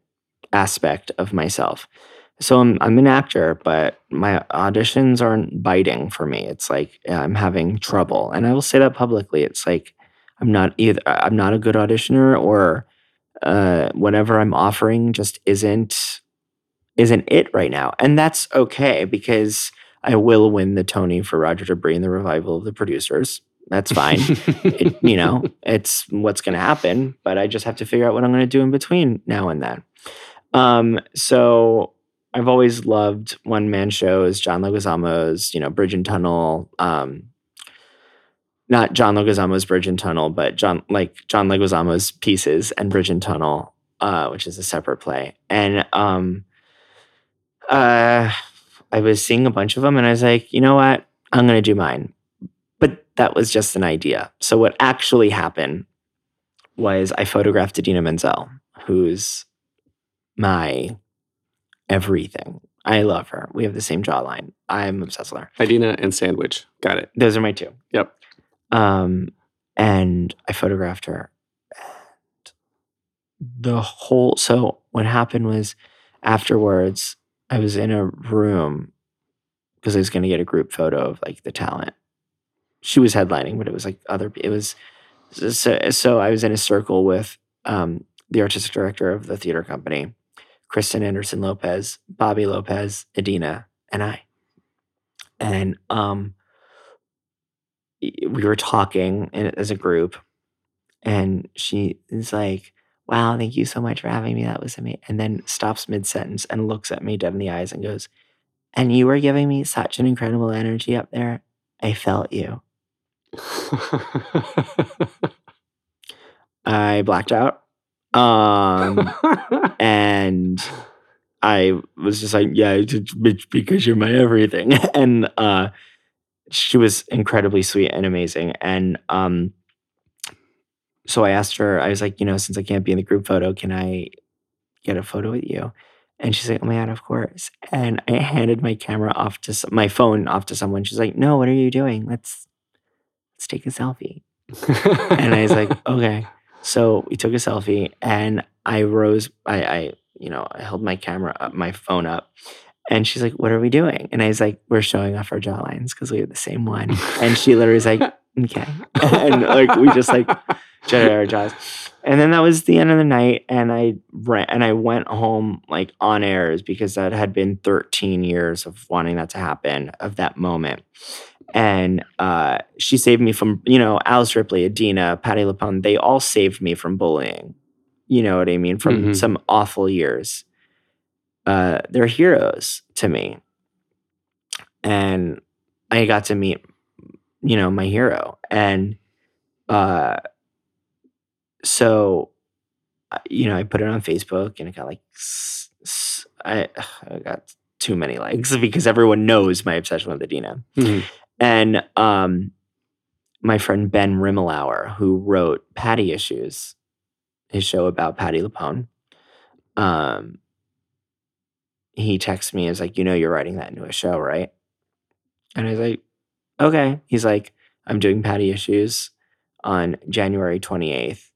aspect of myself. So I'm I'm an actor, but my auditions aren't biting for me. It's like I'm having trouble. And I will say that publicly. It's like I'm not either I'm not a good auditioner or uh whatever I'm offering just isn't isn't it right now. And that's okay because I will win the Tony for Roger De Bris and the revival of the producers. That's fine. it, you know, it's what's going to happen, but I just have to figure out what I'm going to do in between now and then. Um, so I've always loved one man shows, John Leguizamo's, you know, Bridge and Tunnel. Um, not John Leguizamo's Bridge and Tunnel, but John like John Leguizamo's pieces and Bridge and Tunnel, uh, which is a separate play. And um, uh, I was seeing a bunch of them, and I was like, you know what, I'm going to do mine. But that was just an idea. So what actually happened was I photographed Idina Menzel, who's my everything. I love her. We have the same jawline. I'm obsessed with her. Idina and Sandwich. Got it. Those are my two. Yep. Um, and I photographed her. And the whole so what happened was afterwards, I was in a room because I was going to get a group photo of like the talent. She was headlining, but it was like other. It was so. So I was in a circle with um, the artistic director of the theater company, Kristen Anderson Lopez, Bobby Lopez, Idina, and I. And um, we were talking as a group, and she is like, "Wow, thank you so much for having me. That was amazing." And then stops mid sentence and looks at me dead in the eyes and goes, "And you were giving me such an incredible energy up there. I felt you." I blacked out. Um, and I was just like, yeah, because you're my everything. And uh, she was incredibly sweet and amazing. And um, so I asked her, I was like, you know, since I can't be in the group photo, can I get a photo with you? And she's like, oh my God, of course. And I handed my camera off to some, my phone off to someone. She's like, no, what are you doing? Let's let's take a selfie. and I was like, okay. So we took a selfie and I rose, I, I, you know, I held my camera up, my phone up. And she's like, what are we doing? And I was like, we're showing off our jawlines because we have the same one. And she literally was like, okay. and like, we just like jaws. And then that was the end of the night. And I ran, and I went home like on airs because that had been 13 years of wanting that to happen, of that moment and uh, she saved me from you know Alice Ripley, Idina, Patti LuPone. They all saved me from bullying. You know what I mean? From Mhm. some awful years. Uh, they're heroes to me, and I got to meet you know my hero, and uh, so you know I put it on Facebook, and it got like I got too many likes because everyone knows my obsession with Idina. Mhm. And um, my friend Ben Rimalower, who wrote Patti Issues, his show about Patti LuPone, um, he texts me, is like, you know, you're writing that into a show, right? And I was like, okay. He's like, I'm doing Patti Issues on January 28th.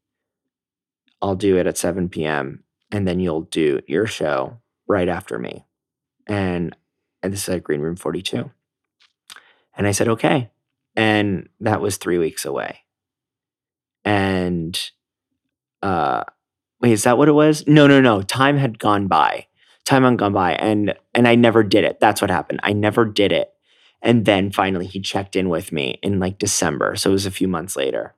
I'll do it at 7 p.m. and then you'll do your show right after me. And, and this is at Green Room 42. And I said, okay. And that was three weeks away. And uh wait, is that what it was? No, no, no. Time had gone by. Time had gone by and and I never did it. That's what happened. I never did it. And then finally he checked in with me in like December. So it was a few months later.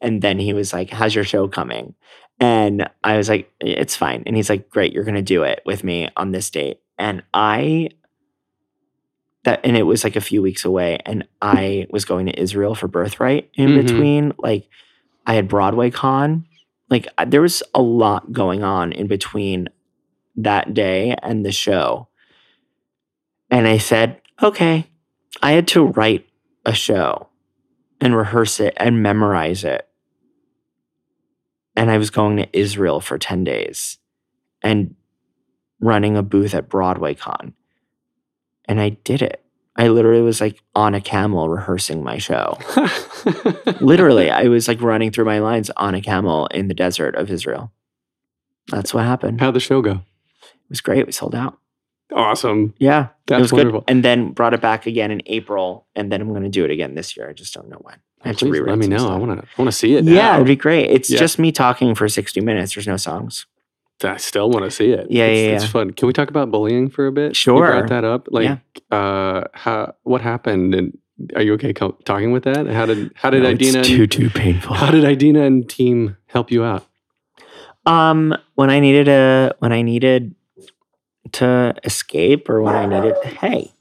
And then he was like, How's your show coming? And I was like, It's fine. And he's like, Great, you're gonna do it with me on this date. And I that and it was like a few weeks away. And I was going to Israel for birthright in Mhm. between. Like I had Broadway Con. Like I- there was a lot going on in between that day and the show. And I said, okay, I had to write a show and rehearse it and memorize it. And I was going to Israel for 10 days and running a booth at Broadway Con. And I did it. I literally was like on a camel rehearsing my show. literally, I was like running through my lines on a camel in the desert of Israel. That's what happened. How'd the show go? It was great. We sold out. Awesome. Yeah, That's was wonderful. good. And then brought it back again in April, and then I'm going to do it again this year. I just don't know when. To Please let me know. I want to. I want to see it. Yeah, now. it'd be great. It's Yeah. just me talking for 60 minutes. There's no songs. I still want to see it. Yeah, it's, yeah, It's yeah. fun. Can we talk about bullying for a bit? You Sure. brought that up. Like, Yeah. uh, how what happened? And are you okay co- talking with that? How did how did No, it's Idina too and, too painful. how did Idina and team help you out? Um, when I needed a when I needed to escape or when I needed, hey,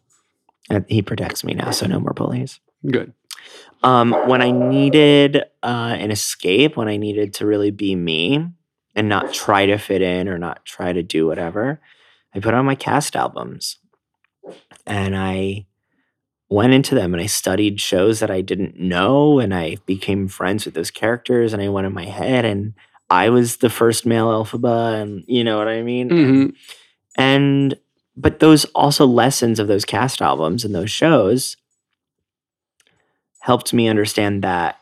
he protects me now, so no more bullies. Good. Um, when I needed uh, an escape, when I needed to really be me and not try to fit in or not try to do whatever, I put on my cast albums and I went into them and I studied shows that I didn't know and I became friends with those characters and I went in my head and I was the first male Elphaba and you know what I mean? Mhm. And but those also lessons of those cast albums and those shows helped me understand that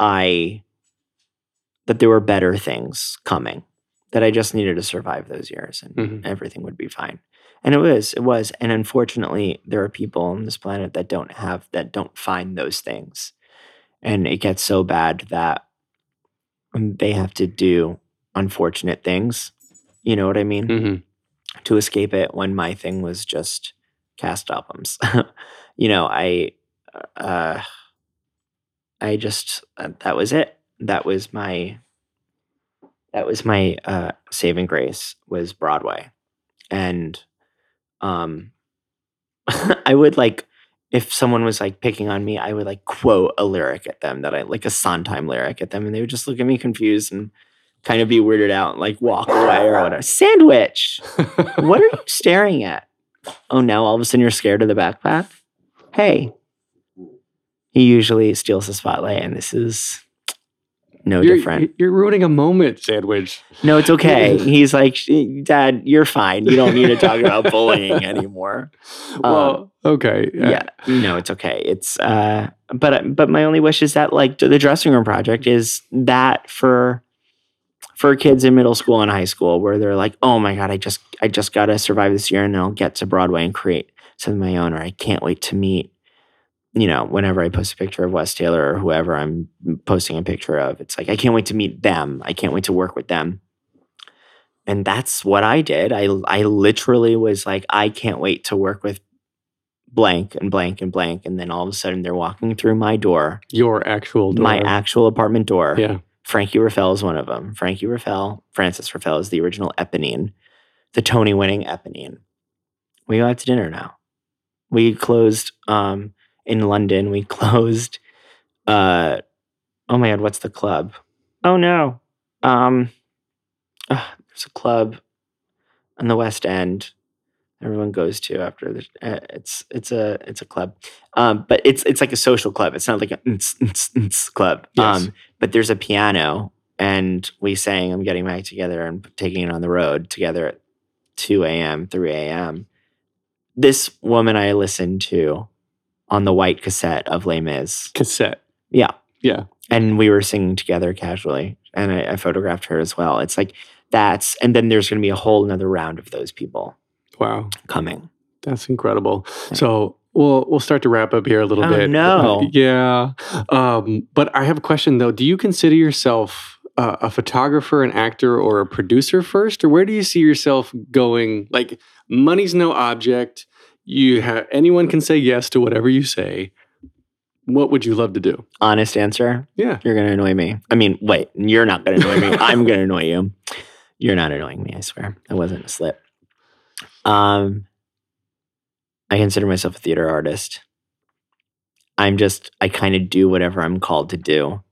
I that there were better things coming. That I just needed to survive those years and Mhm. everything would be fine. And it was, it was. And unfortunately, there are people on this planet that don't have that don't find those things. And it gets so bad that they have to do unfortunate things. You know what I mean? Mhm. to escape it when my thing was just cast albums. you know, I uh I just uh, that was it. That was my that was my uh saving grace was Broadway. And um I would like if someone was like picking on me, I would like quote a lyric at them that I like a Sondheim lyric at them and they would just look at me confused and kind of be weirded out and like walk away or whatever. Sandwich. what are you staring at? Oh, now all of a sudden you're scared of the backpack? Hey. He usually steals the spotlight, and this is no you're, different. You're ruining a moment, sandwich. No, it's okay. He's like, Dad, you're fine. You don't need to talk about bullying anymore. Well, okay. uh, yeah, no, it's okay. It's uh, but but my only wish is that like the dressing room project is that for for kids in middle school and high school where they're like, oh my god, I just I just gotta survive this year and then I'll get to Broadway and create something of my own, or I can't wait to meet. You know, whenever I post a picture of Wes Taylor or whoever I'm posting a picture of, it's like I can't wait to meet them. I can't wait to work with them. And that's what I did. I I literally was like, I can't wait to work with blank and blank and blank. And then all of a sudden they're walking through my door, Your actual door. my actual apartment door. Yeah. Frankie Ruffelle is one of them. Frankie Ruffelle, Frances Ruffelle is the original Eponine, the Tony winning Eponine. We go out to dinner now. We closed um, in London. We closed. Uh, oh my God, what's the club? Oh no. Um, ah, there's a club on the West End. Everyone goes to after the. Uh, it's it's a it's a club, um, but it's it's like a social club. It's not like a ns, ns, ns club. Yes. Um, but there's a piano and we sang I'm Getting Back Together and taking it on the road together at 2 a.m., 3 a.m. This woman I listened to on the white cassette of Les Mis. Cassette. Yeah. Yeah. And we were singing together casually. And I, I photographed her as well. It's like that's, and then there's going to be a whole another round of those people Wow. coming. That's incredible. So we'll we'll start to wrap up here a little Oh, bit. no. Uh, yeah. Um, but I have a question though. Do you consider yourself uh, a photographer, an actor, or a producer first, or where do you see yourself going? Like, money's no object. You have anyone can say yes to whatever you say. What would you love to do? Honest answer. Yeah. You're to annoy me. I mean, wait, you're not to annoy me. I'm to annoy you. You're not annoying me, I swear. That wasn't a slip. Um, I consider myself a theater artist. I'm just, I kind of do whatever I'm called to do.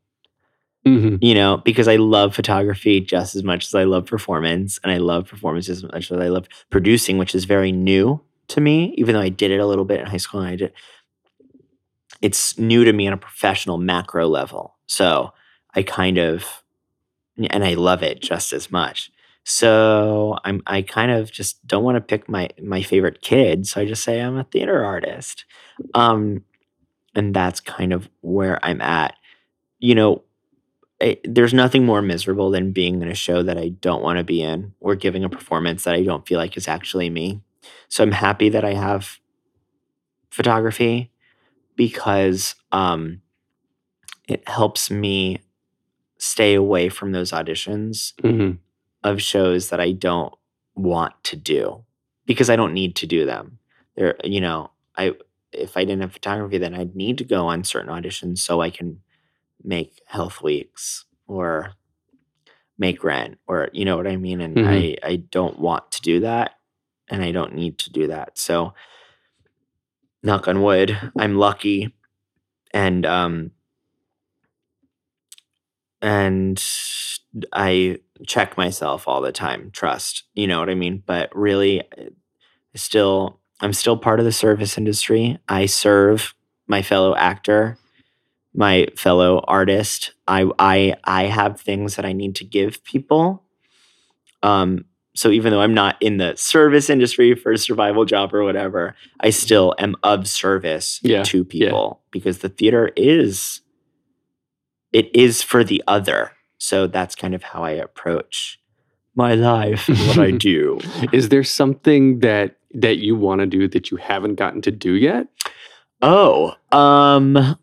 Mm-hmm. you know, because I love photography just as much as I love performance, and I love performance as much as I love producing, which is very new to me. Even though I did it a little bit in high school, and I did, it's new to me on a professional macro level. So I kind of, and I love it just as much. So I'm, I kind of just don't want to pick my my favorite kid, so I just say I'm a theater artist, um, and that's kind of where I'm at. You know, I, there's nothing more miserable than being in a show that I don't want to be in or giving a performance that I don't feel like is actually me. So I'm happy that I have photography because um, it helps me stay away from those auditions Mm-hmm. of shows that I don't want to do because I don't need to do them. There, you know, I if I didn't have photography, then I'd need to go on certain auditions so I can make health weeks or make rent or you know what I mean. And Mhm. I I don't want to do that, and I don't need to do that. So, knock on wood, I'm lucky, and um, and I check myself all the time. Trust, you know what I mean. But really, uh, still, I'm still part of the service industry. I serve my fellow actor, my fellow artist. I I I have things that I need to give people. Um, so even though I'm not in the service industry for a survival job or whatever, I still am of service Yeah, to people because the theater is it is for the other. So that's kind of how I approach my life and what I do. Is there something that that you want to do that you haven't gotten to do yet? Oh, um,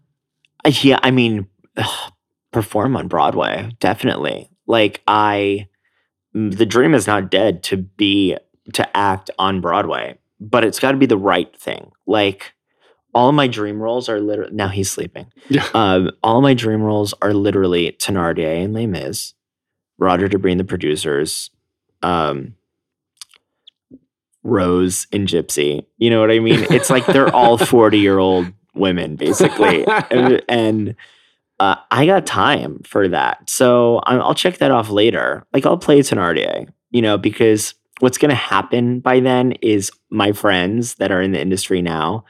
yeah. I mean, perform on Broadway, definitely. Like I, the dream is not dead to be to act on Broadway, but it's got to be the right thing. Like all my dream roles are literally now he's sleeping. Yeah. Um, all my dream roles are literally Thenardier and Les Mis, Roger De Bris and the producers, um, Rose and Gypsy. You know what I mean? It's like they're all 40 year old women, basically. and and, uh, I got time for that. So I- I'll check that off later. Like I'll play Thenardier, you know, because what's going to happen by then is my friends that are in the industry now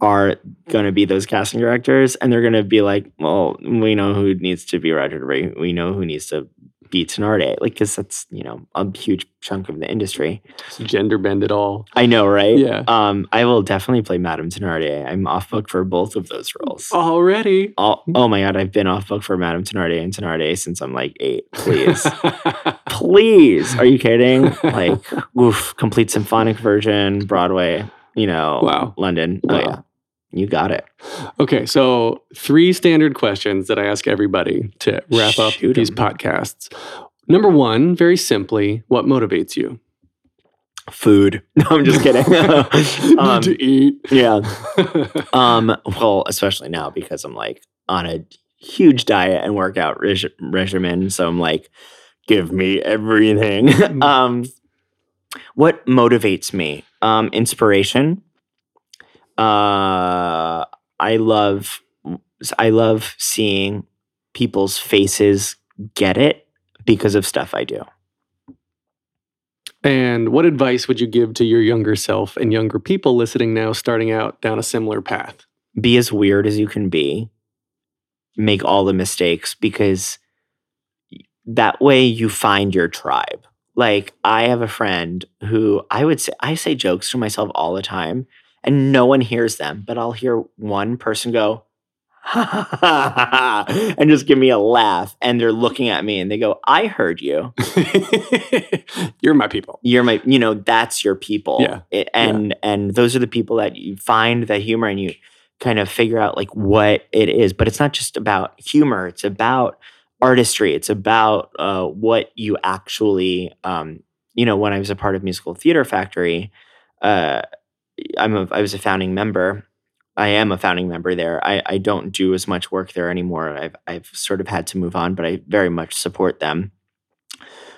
are going to be those casting directors and they're going to be like, well, we know who needs to be Roger De Bris. We know who needs to be Thenardier. Like, because that's, you know, a huge chunk of the industry. Just gender bend it all. I know, right? Yeah. Um, I will definitely play Madame Thenardier. I'm off book for both of those roles. Already. Oh, oh my god, I've been off book for Madame Thenardier and Thenardier since I'm like eight. Please, please, are you kidding? Like, oof, complete symphonic version, Broadway. You know, Wow. London. Oh yeah, you got it. Okay, so three standard questions that I ask everybody to wrap up Shoot these 'em. podcasts. Number one, very simply, what motivates you? Food. No, I'm just kidding. Um, Need to eat. yeah. Um. Well, especially now because I'm like on a huge diet and workout reg- regimen, so I'm like, give me everything. um. What motivates me? Um. Inspiration. Uh. I love. I love seeing people's faces get it because of stuff I do. And what advice would you give to your younger self and younger people listening now, starting out down a similar path? be as weird as you can be make all the mistakes because that way you find your tribe. Like I have a friend who I would say I say jokes to myself all the time and no one hears them, but I'll hear one person go and just give me a laugh and they're looking at me and they go, "I heard you. You're my people. You're my, you know, that's your people." Yeah. It- and and those are the people that you find the humor and you kind of figure out like what it is, but it's not just about humor, it's about artistry. It's about uh, what you actually, um, you know, when I was a part of Musical Theater Factory, uh, I'm a, I was a founding member. I am a founding member there. I, I don't do as much work there anymore. I've I've sort of had to move on, but I very much support them.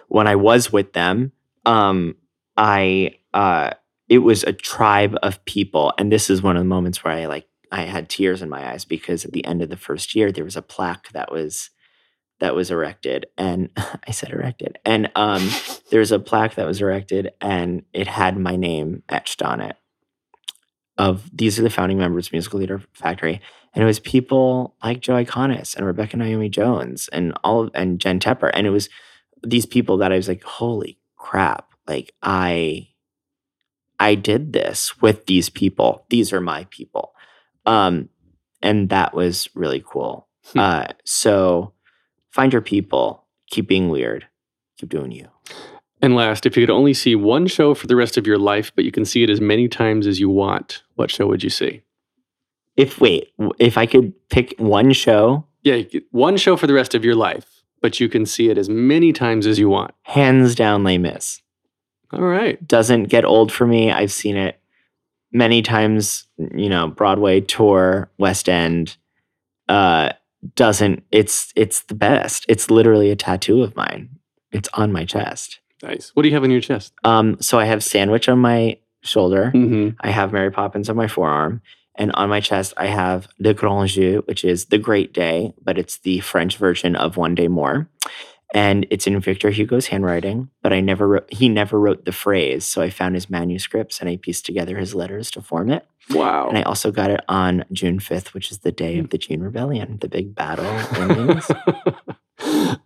When I was with them, um, I uh, it was a tribe of people, and this is one of the moments where I like I had tears in my eyes because at the end of the first year there was a plaque that was that was erected and I said erected and um there was a plaque that was erected and it had my name etched on it of these are the founding members of Musical Theater Factory and it was people like Joe Iconis and Rebecca Naomi Jones and all and Jen Tepper and it was these people that I was like holy crap like I I did this with these people. These are my people. Um and that was really cool. Uh so find your people. Keep being weird. Keep doing you And last, if you could only see one show for the rest of your life, but you can see it as many times as you want, what show would you see? if wait if i could pick one show? Yeah, one show for the rest of your life, but you can see it as many times as you want. hands down Les Mis. All right. doesn't get old for me. I've seen it many times you know broadway tour west end. Uh doesn't it's it's the best. It's literally a tattoo of mine. It's on my chest Nice. What do you have on your chest? um so i have sandwich on my shoulder Mm-hmm. I have Mary Poppins on my forearm. And on my chest, I have Le Grand Jour, which is the Great Day, but it's the French version of One Day More. And it's in Victor Hugo's handwriting, but I never wrote, he never wrote the phrase. So I found his manuscripts and I pieced together his letters to form it. Wow. And I also got it on June 5th, which is the day of the June Rebellion, the big battle.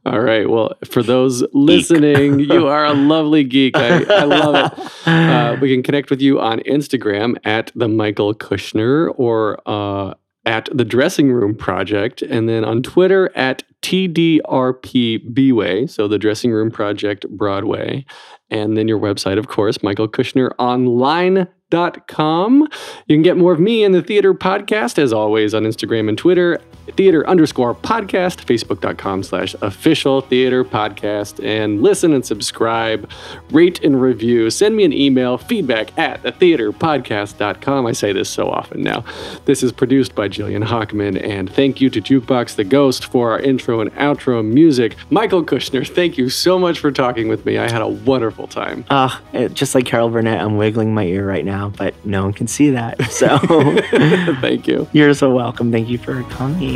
All right. Well, for those listening, you are a lovely geek. I, I love it. Uh, we can connect with you on Instagram at the Michael Kushner or uh, at the Dressing Room Project, and then on Twitter at TDRPBway, so the Dressing Room Project Broadway, and then your website, of course, michaelkushneronline.com. You can get more of me and the Theater Podcast, as always, on Instagram and Twitter, theater underscore podcast, facebook.com slash official theater podcast, and listen and subscribe, rate and review. Send me an email, feedback at thetheaterpodcast.com. I say this so often now. This is produced by Jillian Hockman, and thank you to Jukebox the Ghost for our intro and outro music. Michael Kushner, thank you so much for talking with me. I had a wonderful time. Ah, just like Carol Burnett, I'm wiggling my ear right now, but no one can see that. So thank you. you're so welcome. Thank you for coming.